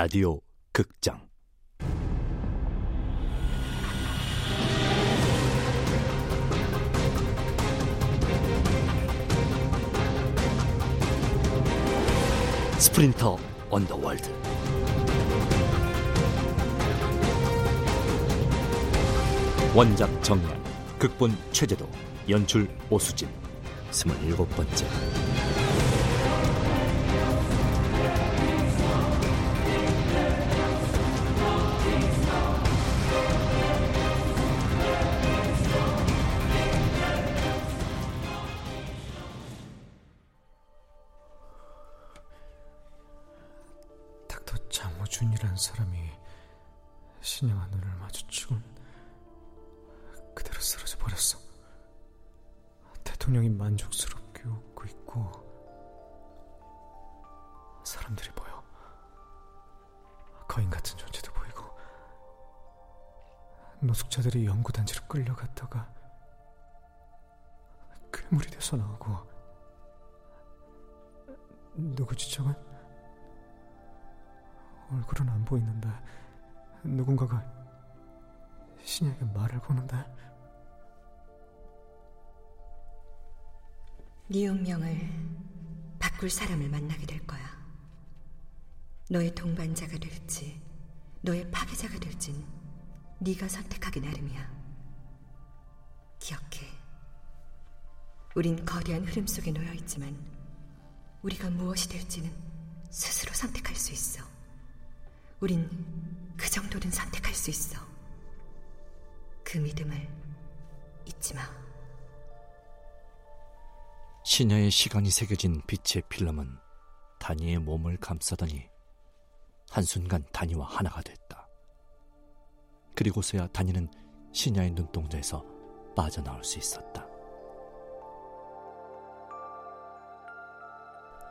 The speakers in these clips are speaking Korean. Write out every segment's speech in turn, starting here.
라디오 극장. 스프린터 언더월드. 원작 정연 극본 최재도 연출 오수진. 스물일곱 번째 대통령이 만족스럽게 웃고 있고 사람들이 보여. 거인 같은 존재도 보이고 노숙자들이 연구단지로 끌려갔다가 괴물이 돼서 나오고 누구지 저건? 얼굴은 안 보이는데 누군가가 신에게 말을 거는데 네 운명을 바꿀 사람을 만나게 될 거야. 너의 동반자가 될지, 너의 파괴자가 될진 네가 선택하기 나름이야. 기억해. 우린 거대한 흐름 속에 놓여 있지만 우리가 무엇이 될지는 스스로 선택할 수 있어. 우린 그 정도는 선택할 수 있어. 그 믿음을 잊지 마. 신야의 시간이 새겨진 빛의 필름은 다니의 몸을 감싸더니 한순간 다니와 하나가 됐다. 그리고서야 다니는 신야의 눈동자에서 빠져나올 수 있었다.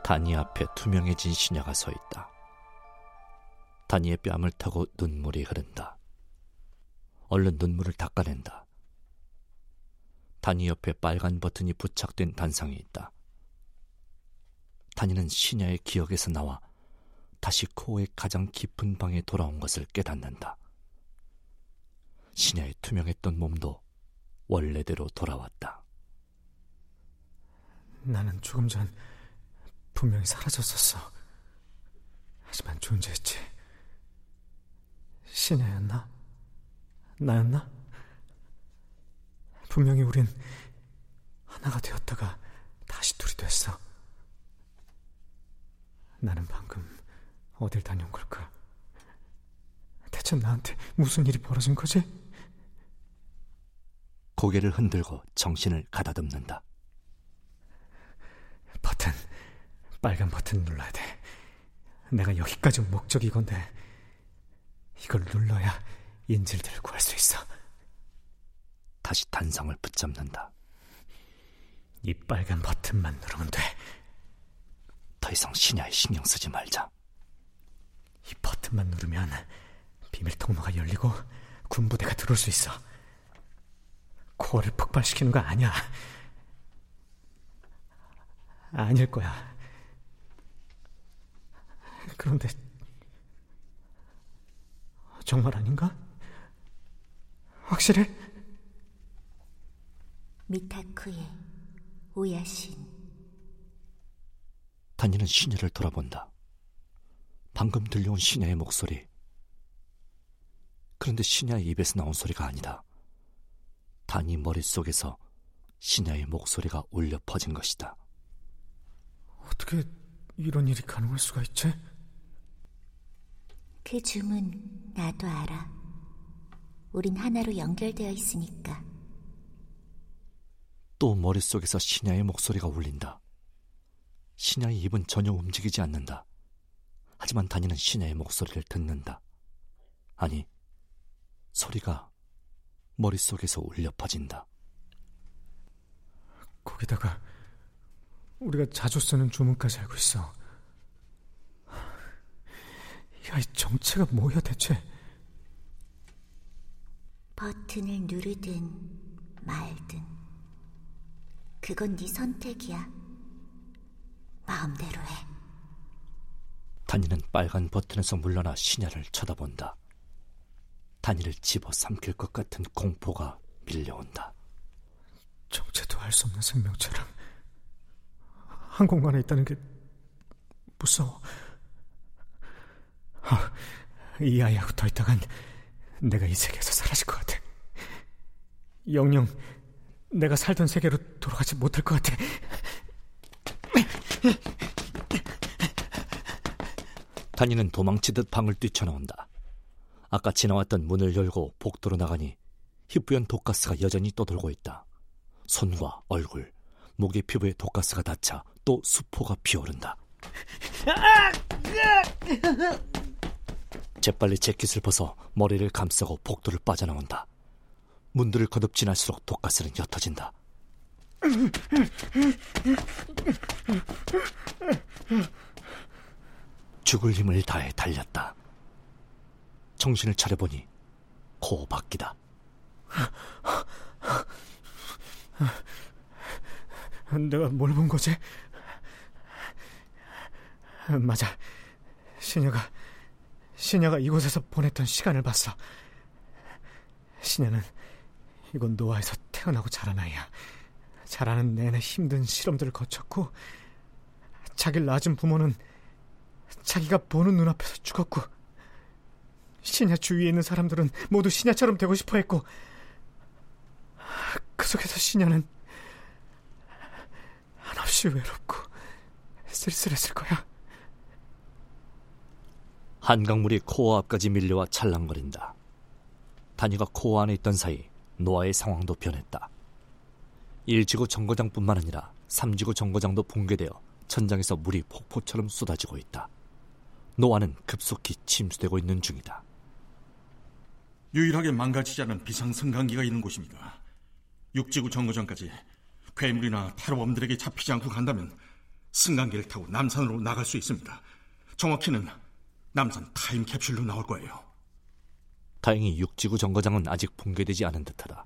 다니 앞에 투명해진 신야가 서 있다. 다니의 뺨을 타고 눈물이 흐른다. 얼른 눈물을 닦아낸다. 다니 옆에 빨간 버튼이 부착된 단상이 있다. 다니는 신야의 기억에서 나와 다시 코어의 가장 깊은 방에 돌아온 것을 깨닫는다. 신야의 투명했던 몸도 원래대로 돌아왔다. 나는 조금 전 분명히 사라졌었어. 하지만 존재했지. 신혜였나? 나였나? 분명히 우린 하나가 되었다가 다시 둘이 됐어. 나는 방금 어딜 다녀온 걸까? 대체 나한테 무슨 일이 벌어진 거지? 고개를 흔들고 정신을 가다듬는다. 버튼, 빨간 버튼 눌러야 돼. 내가 여기까지 온 목적이 건데 이걸 눌러야 인질들을 구할 수 있어. 다시 단상을 붙잡는다. 이 빨간 버튼만 누르면 돼. 더 이상 신야에 신경 쓰지 말자. 이 버튼만 누르면 비밀 통로가 열리고 군부대가 들어올 수 있어. 코어를 폭발시키는 거 아니야. 아닐 거야. 그런데 정말 아닌가? 확실해? 미타쿠의 오야신 다니는 신야를 돌아본다. 방금 들려온 신야의 목소리. 그런데 신야의 입에서 나온 소리가 아니다. 다니 머릿속에서 신야의 목소리가 울려 퍼진 것이다. 어떻게 이런 일이 가능할 수가 있지? 그 줌은 나도 알아. 우린 하나로 연결되어 있으니까. 또 머릿속에서 신야의 목소리가 울린다. 신야의 입은 전혀 움직이지 않는다. 하지만 다니는 신야의 목소리를 듣는다. 아니, 소리가 머릿속에서 울려 퍼진다. 거기다가 우리가 자주 쓰는 주문까지 알고 있어. 야, 이 정체가 뭐야 대체? 버튼을 누르든 말든 그건 네 선택이야. 마음대로 해. 단이는 빨간 버튼에서 물러나 신야를 쳐다본다. 단이를 집어 삼킬 것 같은 공포가 밀려온다. 정체도 알 수 없는 생명체랑 한 공간에 있다는 게 무서워. 아, 이 아이하고 더 있다간 내가 이 세계에서 사라질 것 같아. 영영 내가 살던 세계로 돌아가지 못할 것 같아. 단이는 도망치듯 방을 뛰쳐나온다. 아까 지나왔던 문을 열고 복도로 나가니 희뿌연 독가스가 여전히 떠돌고 있다. 손과 얼굴, 목의 피부에 독가스가 닿자 또 수포가 피어오른다. 재빨리 재킷을 벗어 머리를 감싸고 복도를 빠져나온다. 문들을 거듭 지날수록 독가스는 옅어진다. 죽을 힘을 다해 달렸다. 정신을 차려보니 코밖이다. 내가 뭘 본 거지? 맞아. 신녀가 신녀가 이곳에서 보냈던 시간을 봤어. 신녀는 이곳 노아에서 태어나고 자란 아이야. 자라는 내내 힘든 실험들을 거쳤고 자기를 낳은 부모는 자기가 보는 눈앞에서 죽었고 신야 주위에 있는 사람들은 모두 신야처럼 되고 싶어 했고 그 속에서 신야는 한없이 외롭고 쓸쓸했을 거야. 한강물이 코어 앞까지 밀려와 찰랑거린다. 단이가 코어 안에 있던 사이 노아의 상황도 변했다. 1지구 정거장뿐만 아니라 3지구 정거장도 붕괴되어 천장에서 물이 폭포처럼 쏟아지고 있다. 노아는 급속히 침수되고 있는 중이다. 유일하게 망가지지 않은 비상승강기가 있는 곳입니다. 육지구 정거장까지 괴물이나 테러범들에게 잡히지 않고 간다면 승강기를 타고 남산으로 나갈 수 있습니다. 정확히는 남산 타임캡슐로 나올 거예요. 다행히 육지구 정거장은 아직 붕괴되지 않은 듯하다.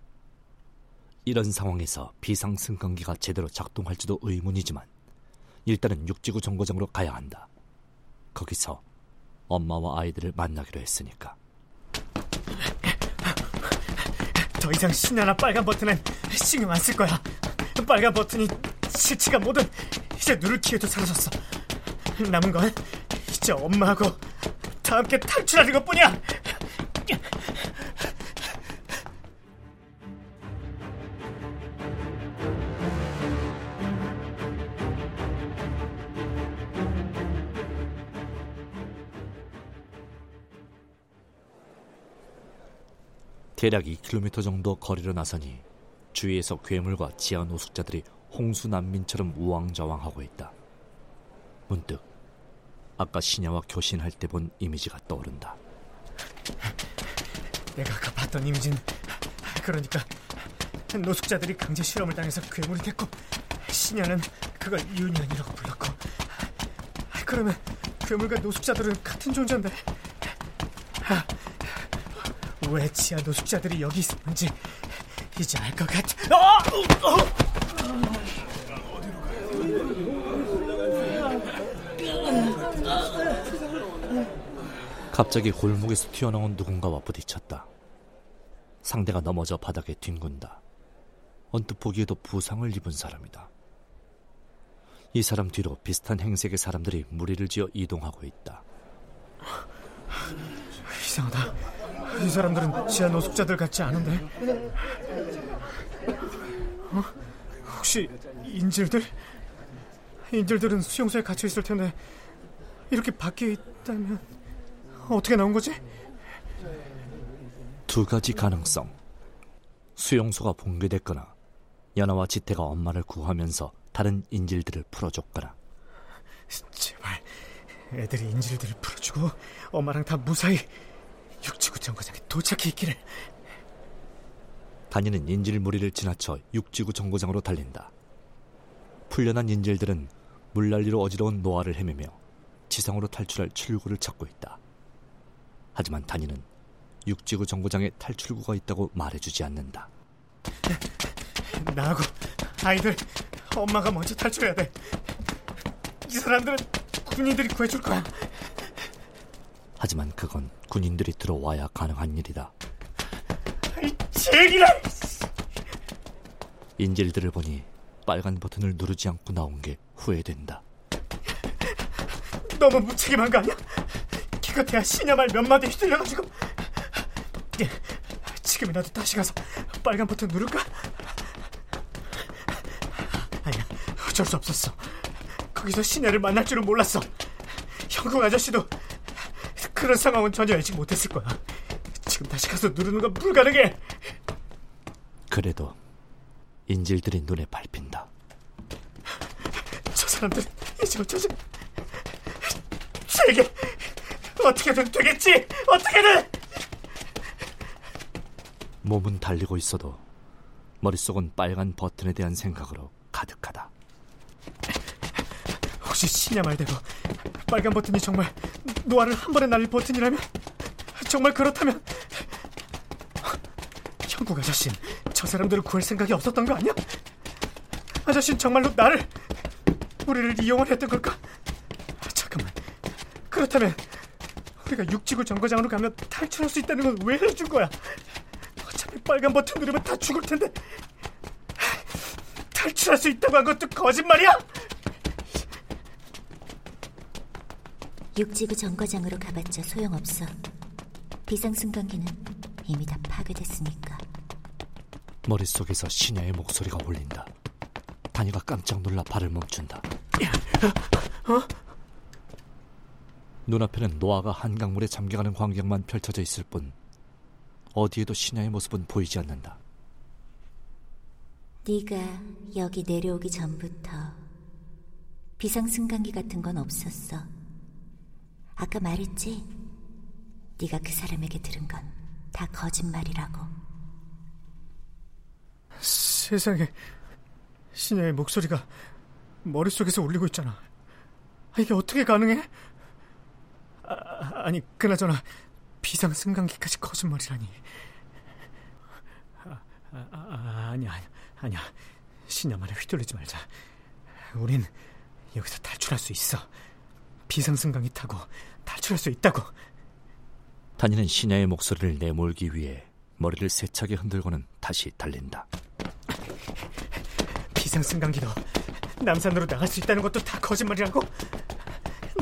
이런 상황에서 비상승강기가 제대로 작동할지도 의문이지만 일단은 육지구 정거장으로 가야 한다. 거기서 엄마와 아이들을 만나기로 했으니까. 더 이상 신나나 빨간 버튼은 신경 안 쓸 거야. 빨간 버튼이 실체가 뭐든 이제 누를 기회도 사라졌어. 남은 건 이제 엄마하고 다 함께 탈출하는 것뿐이야. 대략 2km 정도 거리로 나서니 주위에서 괴물과 지하 노숙자들이 홍수 난민처럼 우왕좌왕하고 있다. 문득 아까 신야와 교신할 때 본 이미지가 떠오른다. 내가 아까 봤던 이미지는 그러니까 노숙자들이 강제 실험을 당해서 괴물이 됐고 신야는 그걸 유니언이라고 불렀고 그러면 괴물과 노숙자들은 같은 존재인데 왜 지하 노숙자들이 여기 있었는지 이제 알 것 같아. 어! 어! 갑자기 골목에서 튀어나온 누군가와 부딪혔다. 상대가 넘어져 바닥에 뒹군다. 언뜻 보기에도 부상을 입은 사람이다. 이 사람 뒤로 비슷한 행색의 사람들이 무리를 지어 이동하고 있다. 이상하다. 이 사람들은 지하 노숙자들 같지 않은데? 어? 혹시 인질들? 인질들은 수용소에 갇혀 있을 텐데 이렇게 밖에 있다면 어떻게 나온 거지? 두 가지 가능성. 수용소가 붕괴됐거나 연아와 지태가 엄마를 구하면서 다른 인질들을 풀어줬거나 제발 애들이 인질들을 풀어주고 엄마랑 다 무사히 육지구 정거장에 도착해 있기를 다니는 인질 무리를 지나쳐 육지구 정거장으로 달린다. 풀려난 인질들은 물난리로 어지러운 노아를 헤매며 지상으로 탈출할 출구를 찾고 있다. 하지만 다니는 육지구 정거장에 탈출구가 있다고 말해주지 않는다. 나하고 아이들 엄마가 먼저 탈출해야 돼. 이 사람들은 군인들이 구해줄 거야. 하지만 그건 군인들이 들어와야 가능한 일이다. 제기라! 인질들을 보니 빨간 버튼을 누르지 않고 나온 게 후회된다. 너무 무책임한 거 아니야? 기껏해야 신야말 몇 마디 휘둘려가지고 예, 지금이라도 다시 가서 빨간 버튼 누를까? 아니야 어쩔 수 없었어 거기서 신야를 만날 줄은 몰랐어 형국 아저씨도 그런 상황은 전혀 예측 못했을 거야 지금 다시 가서 누르는 건 불가능해 그래도 인질들이 눈에 밟힌다. 저 사람들 이제 어쩌지? 제게 어떻게든 되겠지 어떻게든 몸은 달리고 있어도 머릿속은 빨간 버튼에 대한 생각으로 가득하다. 혹시 신야 말대로 빨간 버튼이 정말 노아를 한 번에 날릴 버튼이라면 정말 그렇다면 형국 아저씨는 저 사람들을 구할 생각이 없었던 거 아니야? 아저씨는 정말로 나를 우리를 이용을 했던 걸까? 잠깐만 그렇다면 우리가 육지구 정거장으로 가면 탈출할 수 있다는 건 왜 해준 거야? 어차피 빨간 버튼 누르면 다 죽을 텐데 탈출할 수 있다고 한 것도 거짓말이야? 육지구 정거장으로 가봤자 소용없어. 비상승강기는 이미 다 파괴됐으니까. 머릿속에서 신야의 목소리가 울린다. 다니가 깜짝 놀라 발을 멈춘다. 눈앞에는 노아가 한강물에 잠겨가는 광경만 펼쳐져 있을 뿐 어디에도 신야의 모습은 보이지 않는다. 네가 여기 내려오기 전부터 비상승강기 같은 건 없었어. 아까 말했지? 네가 그 사람에게 들은 건 다 거짓말이라고. 세상에 신야의 목소리가 머릿속에서 울리고 있잖아. 아, 이게 어떻게 가능해? 아, 아니 그나저나 비상 승강기까지 거짓말이라니. 아, 아, 아, 아니야 아니야 신야 말에 휘둘리지 말자. 우린 여기서 탈출할 수 있어. 비상 승강기 타고 탈출할 수 있다고. 다니는 신야의 목소리를 내몰기 위해 머리를 세차게 흔들고는 다시 달린다. 비상 승강기도 남산으로 나갈 수 있다는 것도 다 거짓말이라고?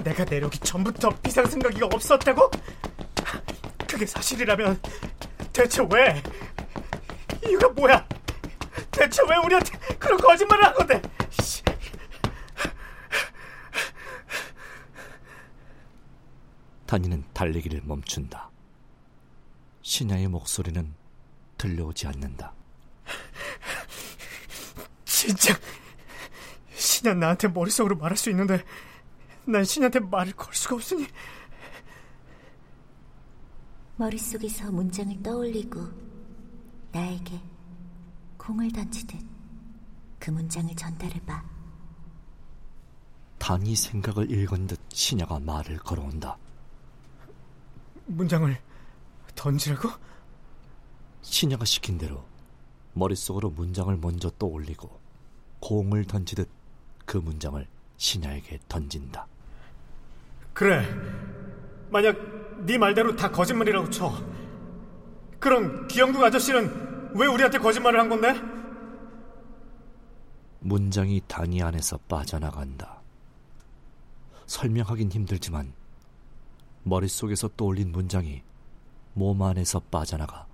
내가 내려오기 전부터 비상승강기가 없었다고? 그게 사실이라면 대체 왜? 이유가 뭐야? 대체 왜 우리한테 그런 거짓말을 한 건데? 씨. 다니는 달리기를 멈춘다. 신야의 목소리는 들려오지 않는다. 진짜 신야 나한테 머릿속으로 말할 수 있는데 난 신야한테 말을 걸 수가 없으니 머릿속에서 문장을 떠올리고 나에게 공을 던지듯 그 문장을 전달해봐. 단이 생각을 읽은 듯 신야가 말을 걸어온다. 문장을 던지라고? 신야가 시킨 대로 머릿속으로 문장을 먼저 떠올리고 공을 던지듯 그 문장을 신야에게 던진다. 그래 만약 네 말대로 다 거짓말이라고 쳐 그럼 기영국 아저씨는 왜 우리한테 거짓말을 한 건데? 문장이 단위 안에서 빠져나간다. 설명하긴 힘들지만 머릿속에서 떠올린 문장이 몸 안에서 빠져나가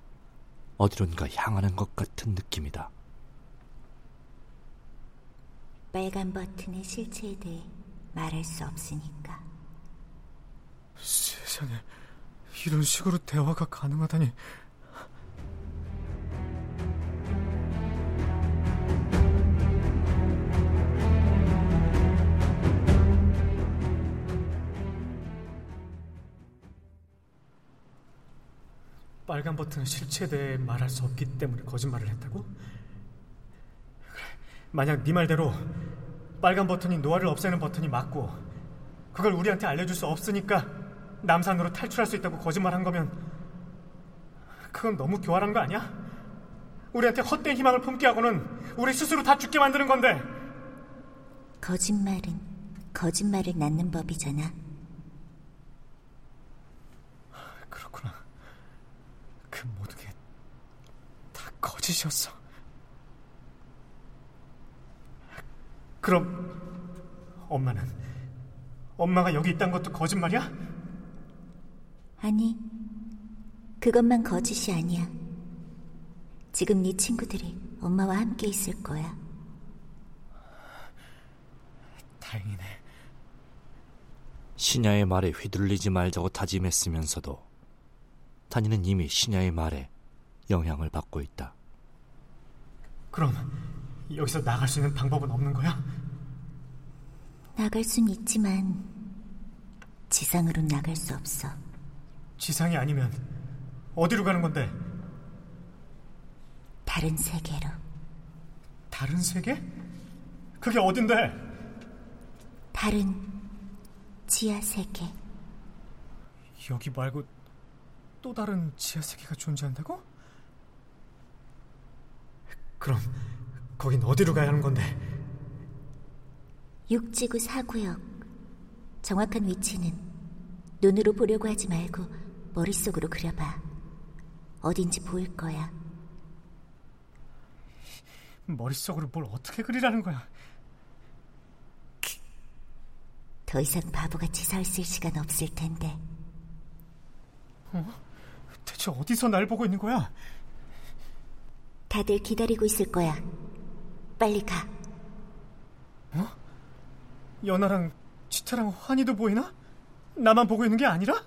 어디론가 향하는 것 같은 느낌이다. 빨간 버튼의 실체에 대해 말할 수 없으니까. 세상에 이런 식으로 대화가 가능하다니 빨간 버튼은 실체에 대해 말할 수 없기 때문에 거짓말을 했다고? 만약 네 말대로 빨간 버튼이 노아를 없애는 버튼이 맞고 그걸 우리한테 알려줄 수 없으니까 남산으로 탈출할 수 있다고 거짓말한 거면 그건 너무 교활한 거 아니야? 우리한테 헛된 희망을 품게 하고는 우리 스스로 다 죽게 만드는 건데. 거짓말은 거짓말을 낳는 법이잖아. 그렇구나. 그 모든 게 다 거짓이었어. 그럼 엄마는 엄마가 여기 있다는 것도 거짓말이야? 아니, 그것만 거짓이 아니야. 지금 네 친구들이 엄마와 함께 있을 거야. 다행이네. 신야의 말에 휘둘리지 말자고 다짐했으면서도 단이는 이미 신야의 말에 영향을 받고 있다. 그럼 여기서 나갈 수 있는 방법은 없는 거야? 나갈 순 있지만 지상으로 나갈 수 없어. 지상이 아니면 어디로 가는 건데? 다른 세계로. 다른 세계? 그게 어딘데? 다른 지하 세계. 여기 말고 또 다른 지하 세계가 존재한다고? 그럼 거긴 어디로 가야 하는 건데? 육지구 사구역. 정확한 위치는 눈으로 보려고 하지 말고 머릿속으로 그려봐. 어딘지 보일 거야. 머릿속으로 뭘 어떻게 그리라는 거야? 더 이상 바보같이 서 있을 시간 없을 텐데. 대체 어디서 날 보고 있는 거야? 다들 기다리고 있을 거야. 빨리 가. 연아랑 치타랑 환희도 보이나? 나만 보고 있는 게 아니라?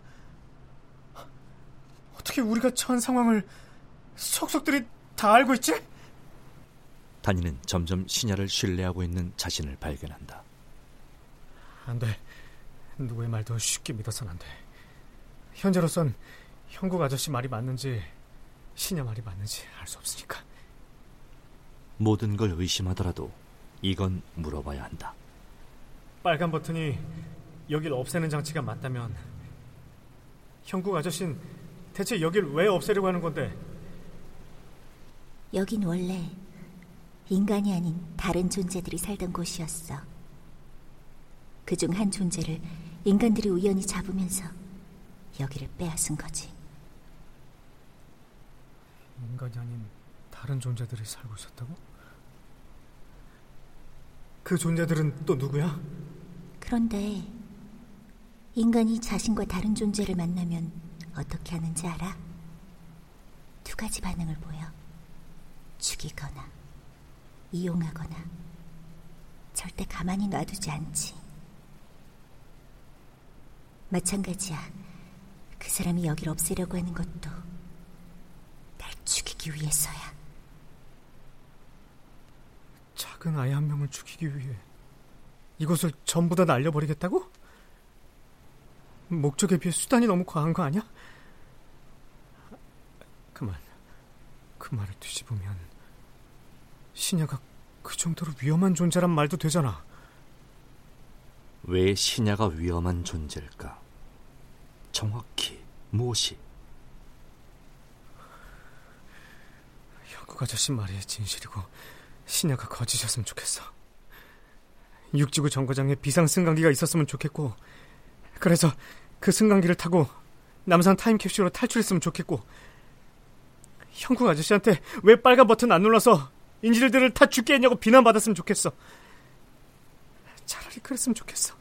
어떻게 우리가 처한 상황을 속속들이 다 알고 있지? 단이는 점점 신야를 신뢰하고 있는 자신을 발견한다. 안 돼. 누구의 말도 쉽게 믿어선 안 돼. 현재로선 형국 아저씨 말이 맞는지 신야 말이 맞는지 알 수 없으니까. 모든 걸 의심하더라도 이건 물어봐야 한다. 빨간 버튼이 여길 없애는 장치가 맞다면 형국 아저씨는 대체 여길 왜 없애려고 하는 건데? 여긴 원래 인간이 아닌 다른 존재들이 살던 곳이었어. 그 중 한 존재를 인간들이 우연히 잡으면서 여기를 빼앗은 거지. 인간이 아닌 다른 존재들이 살고 있었다고? 그 존재들은 또 누구야? 그런데 인간이 자신과 다른 존재를 만나면 어떻게 하는지 알아? 두 가지 반응을 보여. 죽이거나 이용하거나 절대 가만히 놔두지 않지. 마찬가지야. 그 사람이 여길 없애려고 하는 것도 날 죽이기 위해서야. 작은 아이 한 명을 죽이기 위해 이곳을 전부 다 날려버리겠다고? 목적에 비해 수단이 너무 과한 거 아니야? 그만, 그 말을 뒤집으면 신야가 그 정도로 위험한 존재란 말도 되잖아. 왜 신야가 위험한 존재일까? 정확히 무엇이? 형국 아저씨 말이 진실이고 신야가 거짓이었으면 좋겠어. 육지구 정거장에 비상 승강기가 있었으면 좋겠고 그래서 그 승강기를 타고 남산 타임캡슐로 탈출했으면 좋겠고 형국 아저씨한테 왜 빨간 버튼 안 눌러서 인질들을 다 죽게 했냐고 비난받았으면 좋겠어. 차라리 그랬으면 좋겠어.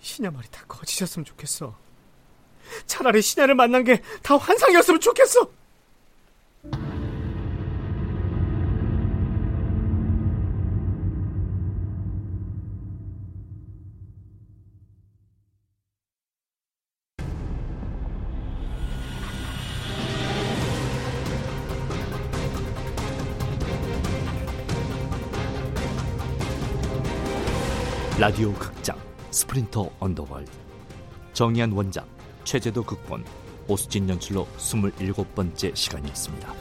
신야 말이 다 거짓이었으면 좋겠어. 차라리 신야를 만난 게 다 환상이었으면 좋겠어. 라디오 극장 스프린터 언더월드 정의한 원작 최재도 극본 오수진 연출로 27번째 시간이었습니다.